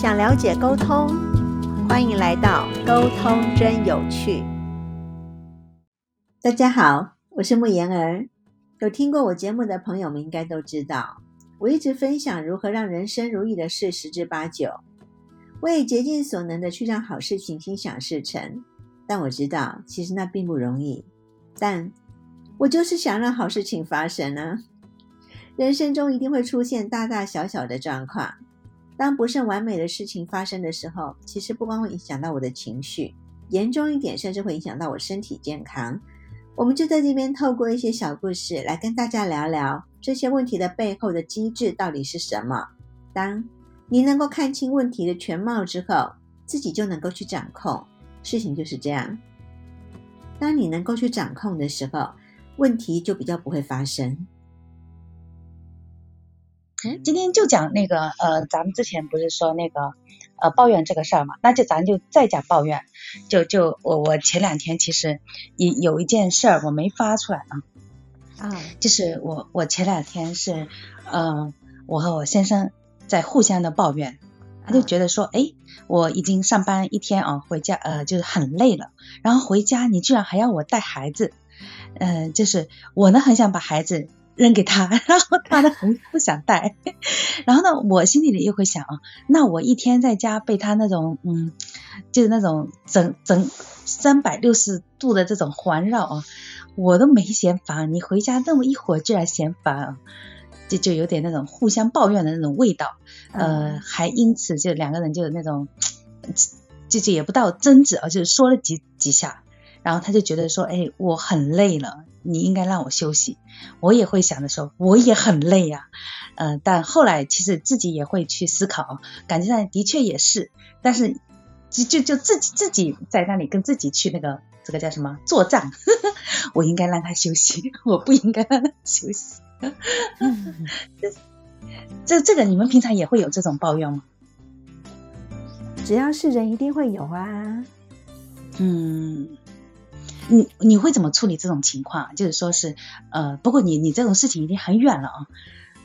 想了解沟通，欢迎来到沟通真有趣。大家好，我是慕言儿。有听过我节目的朋友们应该都知道，我一直分享如何让人生如意的事十之八九，我也竭尽所能的去让好事情心想事成。但我知道，其实那并不容易。但我就是想让好事情发生呢。人生中一定会出现大大小小的状况，当不甚完美的事情发生的时候，其实不光会影响到我的情绪，严重一点甚至会影响到我身体健康。我们就在这边透过一些小故事来跟大家聊聊这些问题的背后的机制到底是什么。当你能够看清问题的全貌之后，自己就能够去掌控。事情就是这样，当你能够去掌控的时候，问题就比较不会发生。今天就讲那个呃，咱们之前不是说那个呃抱怨这个事儿嘛，那就咱就再讲抱怨。就就我我前两天其实有有一件事儿我没发出来啊，啊，就是我我前两天是呃我和我先生在互相的抱怨，他就觉得说哎我已经上班一天啊回家呃就是很累了，然后回家你居然还要我带孩子，嗯就是我呢很想把孩子。扔给他，然后他呢很不想带，然后呢我心里里又会想啊，那我一天在家被他那种嗯，就是那种整整三百六十度的这种环绕啊，我都没嫌烦，你回家那么一会儿居然嫌烦啊，就就有点那种互相抱怨的那种味道，呃，还因此就两个人就那种，就就也不到争执啊，就是说了几几下。然后他就觉得说，哎，我很累了，你应该让我休息。我也会想着说，我也很累呀，嗯，但后来其实自己也会去思考，感觉上的确也是，但是就就就自己自己在那里跟自己去那个这个叫什么作战，我应该让他休息，我不应该让他休息。这这个你们平常也会有这种抱怨吗？只要是人，一定会有啊。嗯。你你会怎么处理这种情况？就是说是呃，不过你你这种事情已经很远了啊，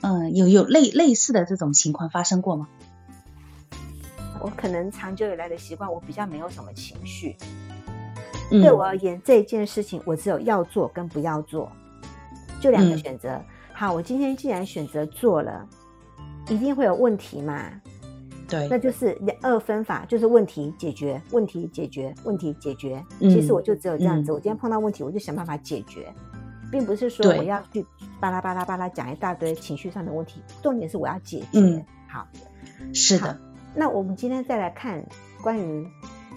嗯，有有类类似的这种情况发生过吗？我可能长久以来的习惯，我比较没有什么情绪。对我而言，这件事情我只有要做跟不要做，就两个选择。好，我今天既然选择做了，一定会有问题嘛？对，那就是二分法，就是问题解决，问题解决，问题解决。其实我就只有这样子，我今天碰到问题，我就想办法解决，并不是说我要去巴拉巴拉巴拉讲一大堆情绪上的问题。重点是我要解决。好，是的。那我们今天再来看关于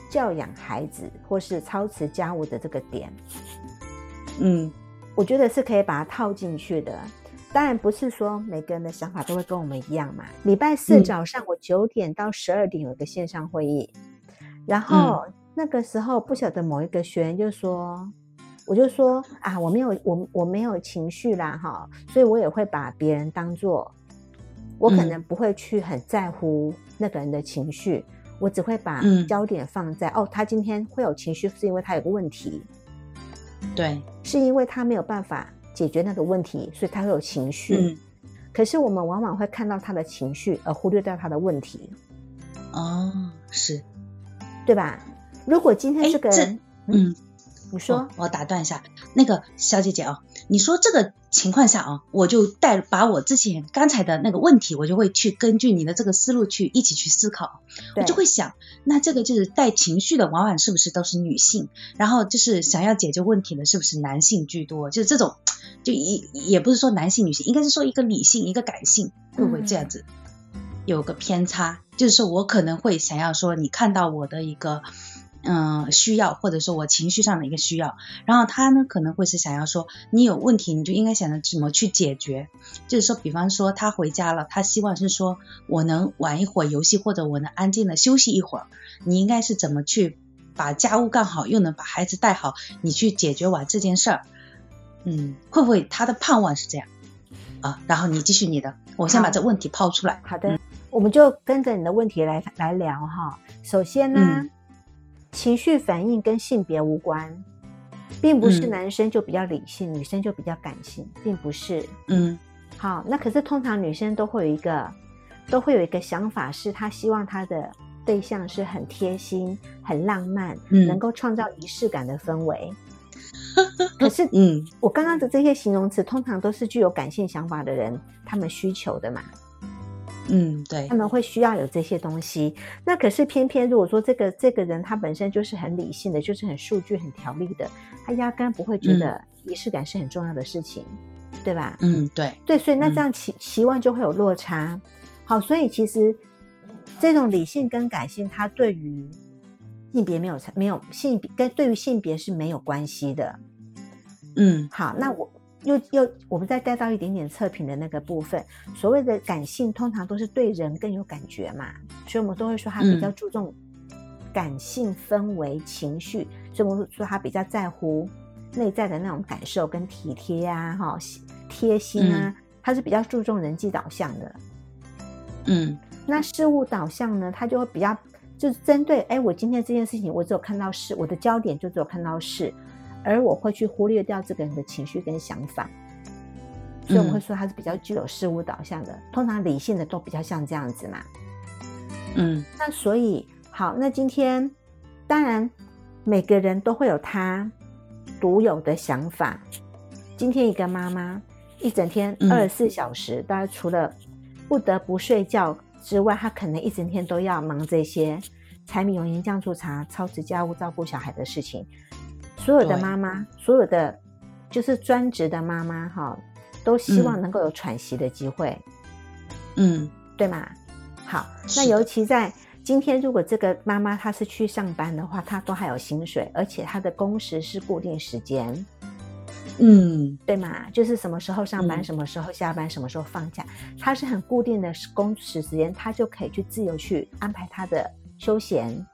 教养孩子或是操持家务的这个点。嗯，我觉得是可以把它套进去的。当然不是说每个人的想法都会跟我们一样嘛。礼拜四早上我九点到十二点有个线上会议，然后那个时候不晓得某一个学员就说，我就说啊，我没有我我没有情绪啦哈，所以我也会把别人当做，我可能不会去很在乎那个人的情绪，我只会把焦点放在哦，他今天会有情绪是因为他有个问题，对，是因为他没有办法。解决那个问题，所以他会有情绪。嗯，可是我们往往会看到他的情绪，而忽略掉他的问题。哦，是，对吧？如果今天这个人，嗯。你说，我打断一下，那个小姐姐啊，你说这个情况下啊，我就带把我之前刚才的那个问题，我就会去根据你的这个思路去一起去思考，我就会想，那这个就是带情绪的，往往是不是都是女性？然后就是想要解决问题的，是不是男性居多？就是这种，就一也不是说男性女性，应该是说一个理性一个感性，会不会这样子有个偏差？就是说我可能会想要说，你看到我的一个。嗯，需要或者说我情绪上的一个需要，然后他呢可能会是想要说你有问题，你就应该想着怎么去解决。就是说，比方说他回家了，他希望是说我能玩一会儿游戏，或者我能安静的休息一会儿。你应该是怎么去把家务干好，又能把孩子带好，你去解决完这件事儿。嗯，会不会他的盼望是这样啊？然后你继续你的，我先把这问题抛出来。好的，我们就跟着你的问题来来聊哈。首先呢。情绪反应跟性别无关，并不是男生就比较理性，女生就比较感性，并不是。嗯，好，那可是通常女生都会有一个都会有一个想法，是她希望她的对象是很贴心、很浪漫，嗯能够创造仪式感的氛围。可是，嗯我刚刚的这些形容词，通常都是具有感性想法的人他们需求的嘛，嗯，对他，们会需要有这些东西。那可是偏偏如果说这个这个人他本身就是很理性的，就是很数据、很条理的，他压根不会觉得仪式感是很重要的事情，对吧？嗯对，对，所以那嗯这样期期望就会有落差。好，所以其实这种理性跟感性，它对于性别没有差没有性别跟对于性别是没有关系的。嗯。好，那我又又我们再带到一点点测评的那个部分，所谓的感性通常都是对人更有感觉嘛，所以我们都会说他比较嗯。注重感性氛围、情绪，所以我们说他比较在乎内在的那种感受跟体贴啊，哈，贴心啊，他是比较注重人际导向的。嗯。那事物导向呢，他就会比较就是针对，哎，我今天这件事情，我只有看到事，我的焦点就只有看到事，而我会去忽略掉这个人的情绪跟想法，所以我们会说他是比较具有事物导向的。通常理性的都比较像这样子嘛。嗯那所以好，那今天当然每个人都会有他独有的想法。今天一个妈妈一整天嗯二十四小时，大家除了不得不睡觉之外，他可能一整天都要忙这些柴米油盐酱醋茶、操持家务、照顾小孩的事情。所有的对妈妈，所有的就是专职的妈妈哈，都希望嗯能够有喘息的机会。嗯对吗？好，那尤其在今天，如果这个妈妈她是去上班的话，她都还有薪水，而且她的工时是固定时间，嗯对嘛？就是什么时候上班，嗯什么时候下班，什么时候放假，他是很固定的工时时间，他就可以去自由去安排他的休闲。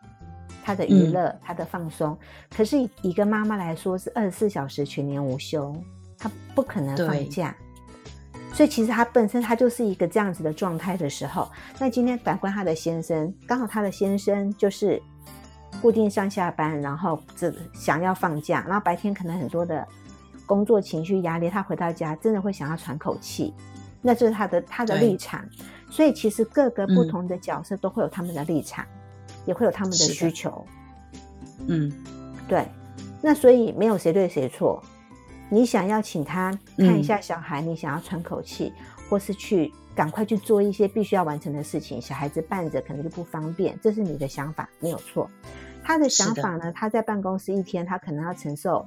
他的娱嗯乐，她的放松，可是以一个妈妈来说，是二十四小时全年无休，她不可能放假。所以其实她本身她就是一个这样子的状态的时候，那今天反观她的先生，刚好她的先生就是固定上下班，然后这想要放假，然后白天可能很多的工作情绪压力，他回到家真的会想要喘口气，那就是他的他的立场。所以其实各个不嗯同的角色都会有他们的立场，也会有他们的需求。嗯对，那所以没有谁对谁错。你想要请他看一下小孩，你想要喘口气，或是去赶快去做一些必须要完成的事情，小孩子伴着可能就不方便，这是你的想法，没有错。他的想法呢，他在办公室一天，他可能要承受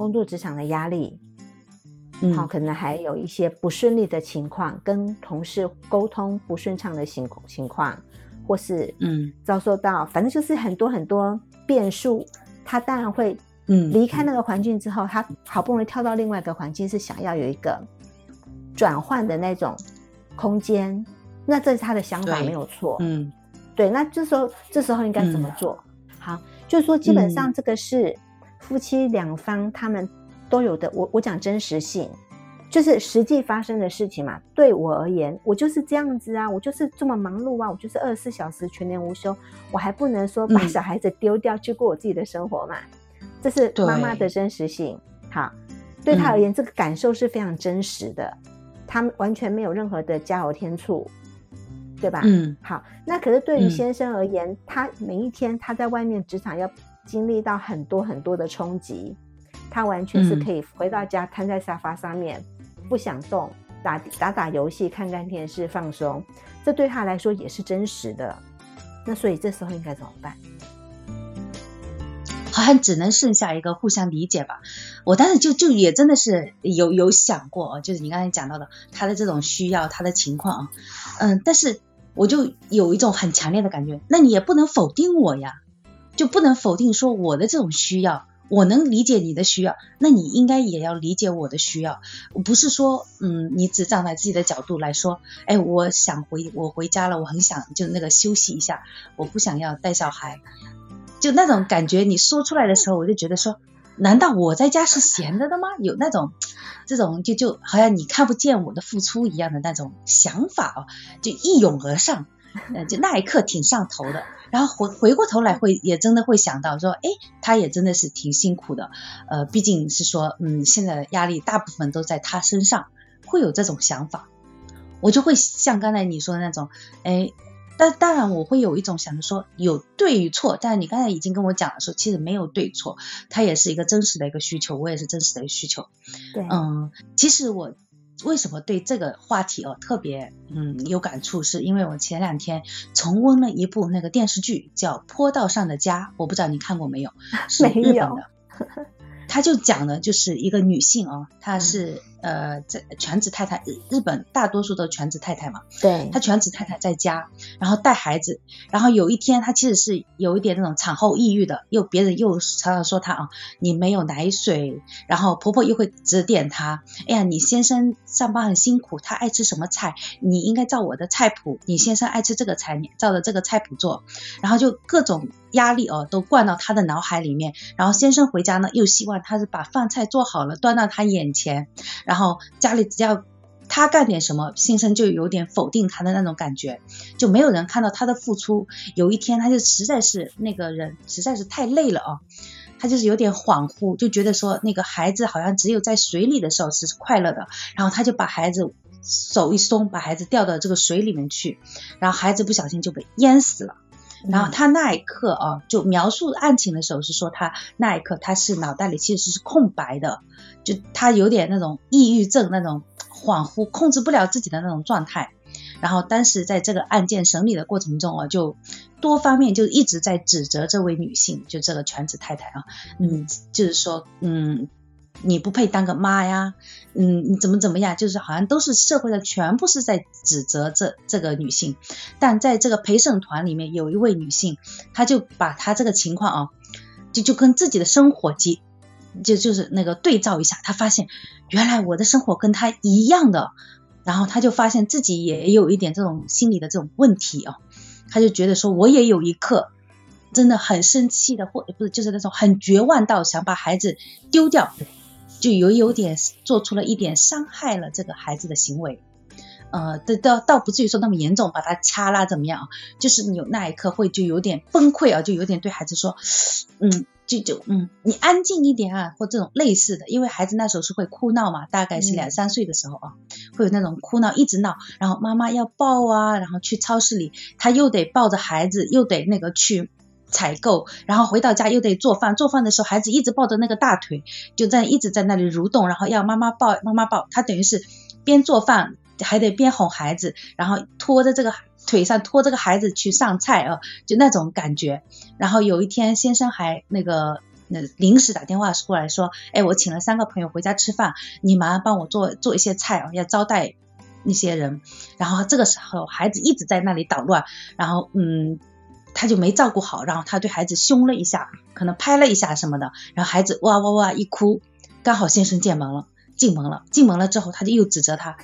工作职场的压力，嗯。好，可能还有一些不顺利的情况，跟同事沟通不顺畅的情情况，或是嗯。遭受到，反正就是很多很多变数，他当然会嗯离开那个环境之后，他好不容易跳到另外一个环境，是想要有一个转换的那种空间，那这是他的想法没有错，嗯。对，那这时候这时候应该怎么做？好，就是说基本上这个是夫妻两方他们都有的。我我讲真实性，就是实际发生的事情嘛。对我而言，我就是这样子啊，我就是这么忙碌啊，我就是二十四小时全年无休，我还不能说把嗯小孩子丢掉去过我自己的生活嘛？这是妈妈的真实性。好，对他而嗯言，这个感受是非常真实的，他完全没有任何的加油添醋，对吧？嗯好，那可是对于嗯先生而言，他每一天他在外面职场要经历到很多很多的冲击，他完全是嗯可以回到家瘫在沙发上面，不想动，打打打游戏、看看电视放松，这对他来说也是真实的。那所以这时候应该怎么办？好像只能剩下一个互相理解吧。我当时就就也真的是有有想过啊，就是你刚才讲到的他的这种需要，他的情况啊，嗯，但是我就有一种很强烈的感觉，那你也不能否定我呀，就不能否定说我的这种需要。我能理解你的需要，那你应该也要理解我的需要。不是说，嗯，你只站在自己的角度来说，哎，我想回我回家了，我很想就那个休息一下，我不想要带小孩，就那种感觉，你说出来的时候，我就觉得说，难道我在家是闲着的吗？有那种这种就就好像你看不见我的付出一样的那种想法哦，就一涌而上，呃，就那一刻挺上头的。然后回回过头来会也真的会想到说，哎，他也真的是挺辛苦的，呃，毕竟是说，嗯，现在的压力大部分都在他身上，会有这种想法。我就会像刚才你说的那种，哎。但当然，我会有一种想着说有对与错，但是你刚才已经跟我讲了说，其实没有对错，它也是一个真实的一个需求，我也是真实的一个需求。对，嗯，其实我为什么对这个话题哦特别嗯有感触，是因为我前两天重温了一部那个电视剧叫《坡道上的家》，我不知道你看过没有？是日本的，他就讲的就是一个女性哦，她是。呃，在全职太太，日日本大多数都全职太太嘛。对。她全职太太在家，然后带孩子，然后有一天她其实是有一点那种产后抑郁的，又别人又常常说她啊，你没有奶水，然后婆婆又会指点她，哎呀，你先生上班很辛苦，他爱吃什么菜，你应该照我的菜谱，你先生爱吃这个菜，你照着这个菜谱做，然后就各种压力哦都灌到她的脑海里面，然后先生回家呢又希望她是把饭菜做好了端到他眼前。然后家里只要他干点什么，先生就有点否定他的那种感觉，就没有人看到他的付出。有一天，他就实在是那个人实在是太累了啊，他就是有点恍惚，就觉得说那个孩子好像只有在水里的时候是快乐的，然后他就把孩子手一松，把孩子掉到这个水里面去，然后孩子不小心就被淹死了。然后他那一刻啊，就描述案情的时候是说他那一刻他是脑袋里其实是空白的，就他有点那种抑郁症那种恍惚，控制不了自己的那种状态。然后当时在这个案件审理的过程中啊，就多方面就一直在指责这位女性，就这个全职太太啊，嗯，就是说嗯。你不配当个妈呀，嗯，你怎么怎么样？就是好像都是社会上全部是在指责这这个女性，但在这个陪审团里面有一位女性，她就把她这个情况啊，就就跟自己的生活记，就就是那个对照一下，她发现原来我的生活跟她一样的，然后她就发现自己也有一点这种心理的这种问题啊，她就觉得说我也有一刻真的很生气的，或不是就是那种很绝望到想把孩子丢掉。就有有点做出了一点伤害了这个孩子的行为，呃，倒倒倒不至于说那么严重，把他掐啦怎么样？就是有那一刻会就有点崩溃啊，就有点对孩子说，嗯，就就嗯，你安静一点啊，或这种类似的，因为孩子那时候是会哭闹嘛，大概是两三岁的时候啊，会有那种哭闹一直闹，然后妈妈要抱啊，然后去超市里，他又得抱着孩子，又得那个去。采购，然后回到家又得做饭，做饭的时候孩子一直抱着那个大腿，就在一直在那里蠕动，然后要妈妈抱，妈妈抱，他等于是边做饭还得边哄孩子，然后拖着这个腿上拖这个孩子去上菜啊，就那种感觉。然后有一天先生还那个那临时打电话过来说，哎，我请了三个朋友回家吃饭，你马上帮我做做一些菜啊，要招待那些人。然后这个时候孩子一直在那里捣乱，然后嗯。他就没照顾好，然后他对孩子凶了一下，可能拍了一下什么的，然后孩子哇哇哇一哭，刚好先生进门了，进门了，进门了之后，他就又指责他，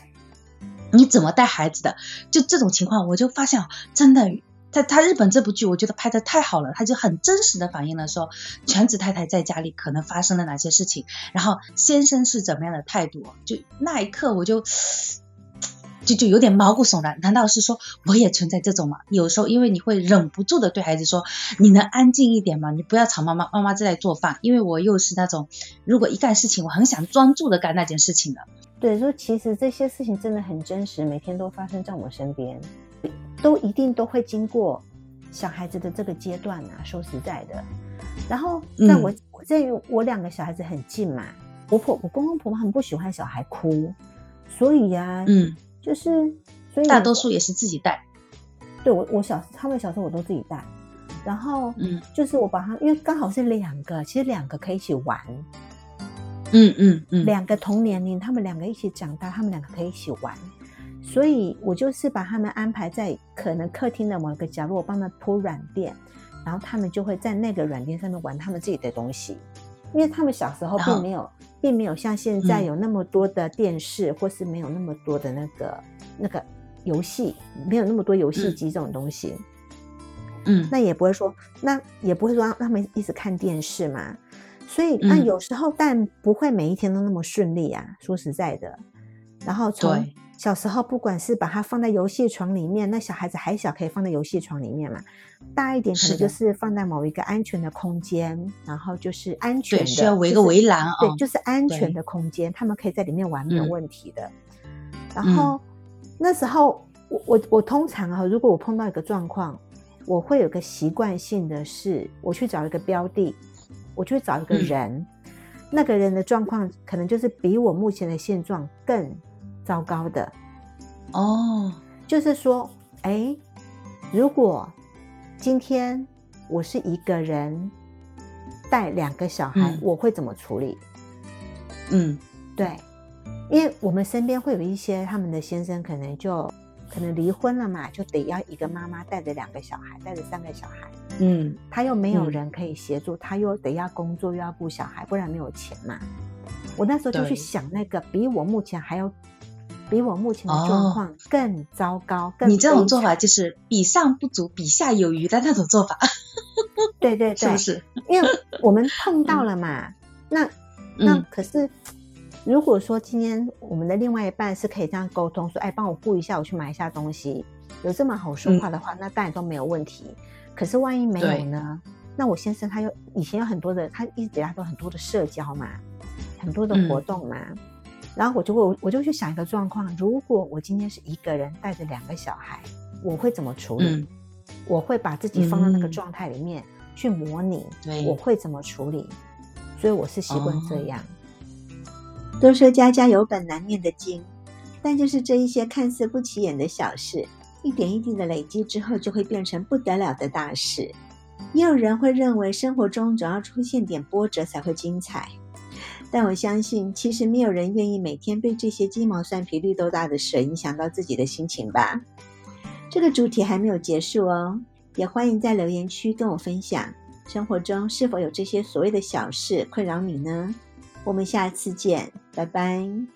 你怎么带孩子的？就这种情况，我就发现真的，在他日本这部剧，我觉得拍的太好了，他就很真实的反映了说，全职太太在家里可能发生了哪些事情，然后先生是怎么样的态度，就那一刻我就。就就有点毛骨悚然，难道是说我也存在这种吗？有时候因为你会忍不住的对孩子说，你能安静一点吗？你不要吵妈妈，妈妈正在做饭。因为我又是那种如果一干事情，我很想专注的干那件事情的。对，说其实这些事情真的很真实，每天都发生在我身边，都一定都会经过小孩子的这个阶段啊。说实在的，然后在我在于我两个小孩子很近嘛，我婆我公公婆婆很不喜欢小孩哭，所以呀，嗯。就是，所以大多数也是自己带。对我，我小他们小时候我都自己带，然后嗯，就是我把他，因为刚好是两个，其实两个可以一起玩。嗯嗯嗯，两个同年龄，他们两个一起长大，他们两个可以一起玩，所以我就是把他们安排在可能客厅的某一个角落，我帮他铺软垫，然后他们就会在那个软垫上面玩他们自己的东西，因为他们小时候并没有。并没有像现在有那么多的电视，或是没有那么多的那个那个游戏，没有那么多游戏机这种东西。嗯，那也不会说，那也不会说让他们一直看电视嘛。所以，那有时候，但不会每一天都那么顺利啊。说实在的，然后从。小时候，不管是把它放在游戏床里面，那小孩子还小，可以放在游戏床里面嘛。大一点，可能就是放在某一个安全的空间，然后就是安全的，需要围个围栏啊。对，就是安全的空间，他们可以在里面玩，没有问题的。然后，那时候我我我通常啊，如果我碰到一个状况，我会有个习惯性的是，我去找一个标的，我去找一个人，那个人的状况可能就是比我目前的现状更糟糕的。哦，就是说，哎，如果今天我是一个人带两个小孩，我会怎么处理？嗯，对，因为我们身边会有一些他们的先生可能就可能离婚了嘛，就得要一个妈妈带着两个小孩，带着三个小孩，嗯，他又没有人可以协助，他又得要工作又要顾小孩，不然没有钱嘛。我那时候就去想那个比我目前还要比我目前的状况更糟糕，更你这种做法就是比上不足，比下有余的那种做法。对对对，是不是？因为我们碰到了嘛，那。那可是，如果说今天我们的另外一半是可以这样沟通，说，哎，帮我顾一下，我去买一下东西，有这么好说话的话，那当然都没有问题。可是万一没有呢？那我先生他有以前有很多的，他一直以来都很多的社交嘛，很多的活动嘛。然后我就会，我就去想一个状况：如果我今天是一个人带着两个小孩，我会怎么处理？我会把自己放到那个状态里面去模拟，我会怎么处理？所以我是习惯这样。都说家家有本难念的经，但就是这一些看似不起眼的小事，一点一滴的累积之后，就会变成不得了的大事。也有人会认为生活中总要出现点波折才会精彩，但我相信，其实没有人愿意每天被这些鸡毛蒜皮、绿豆大的事影响到自己的心情吧。这个主题还没有结束哦，也欢迎在留言区跟我分享。生活中是否有这些所谓的小事困扰你呢？我们下次见，拜拜。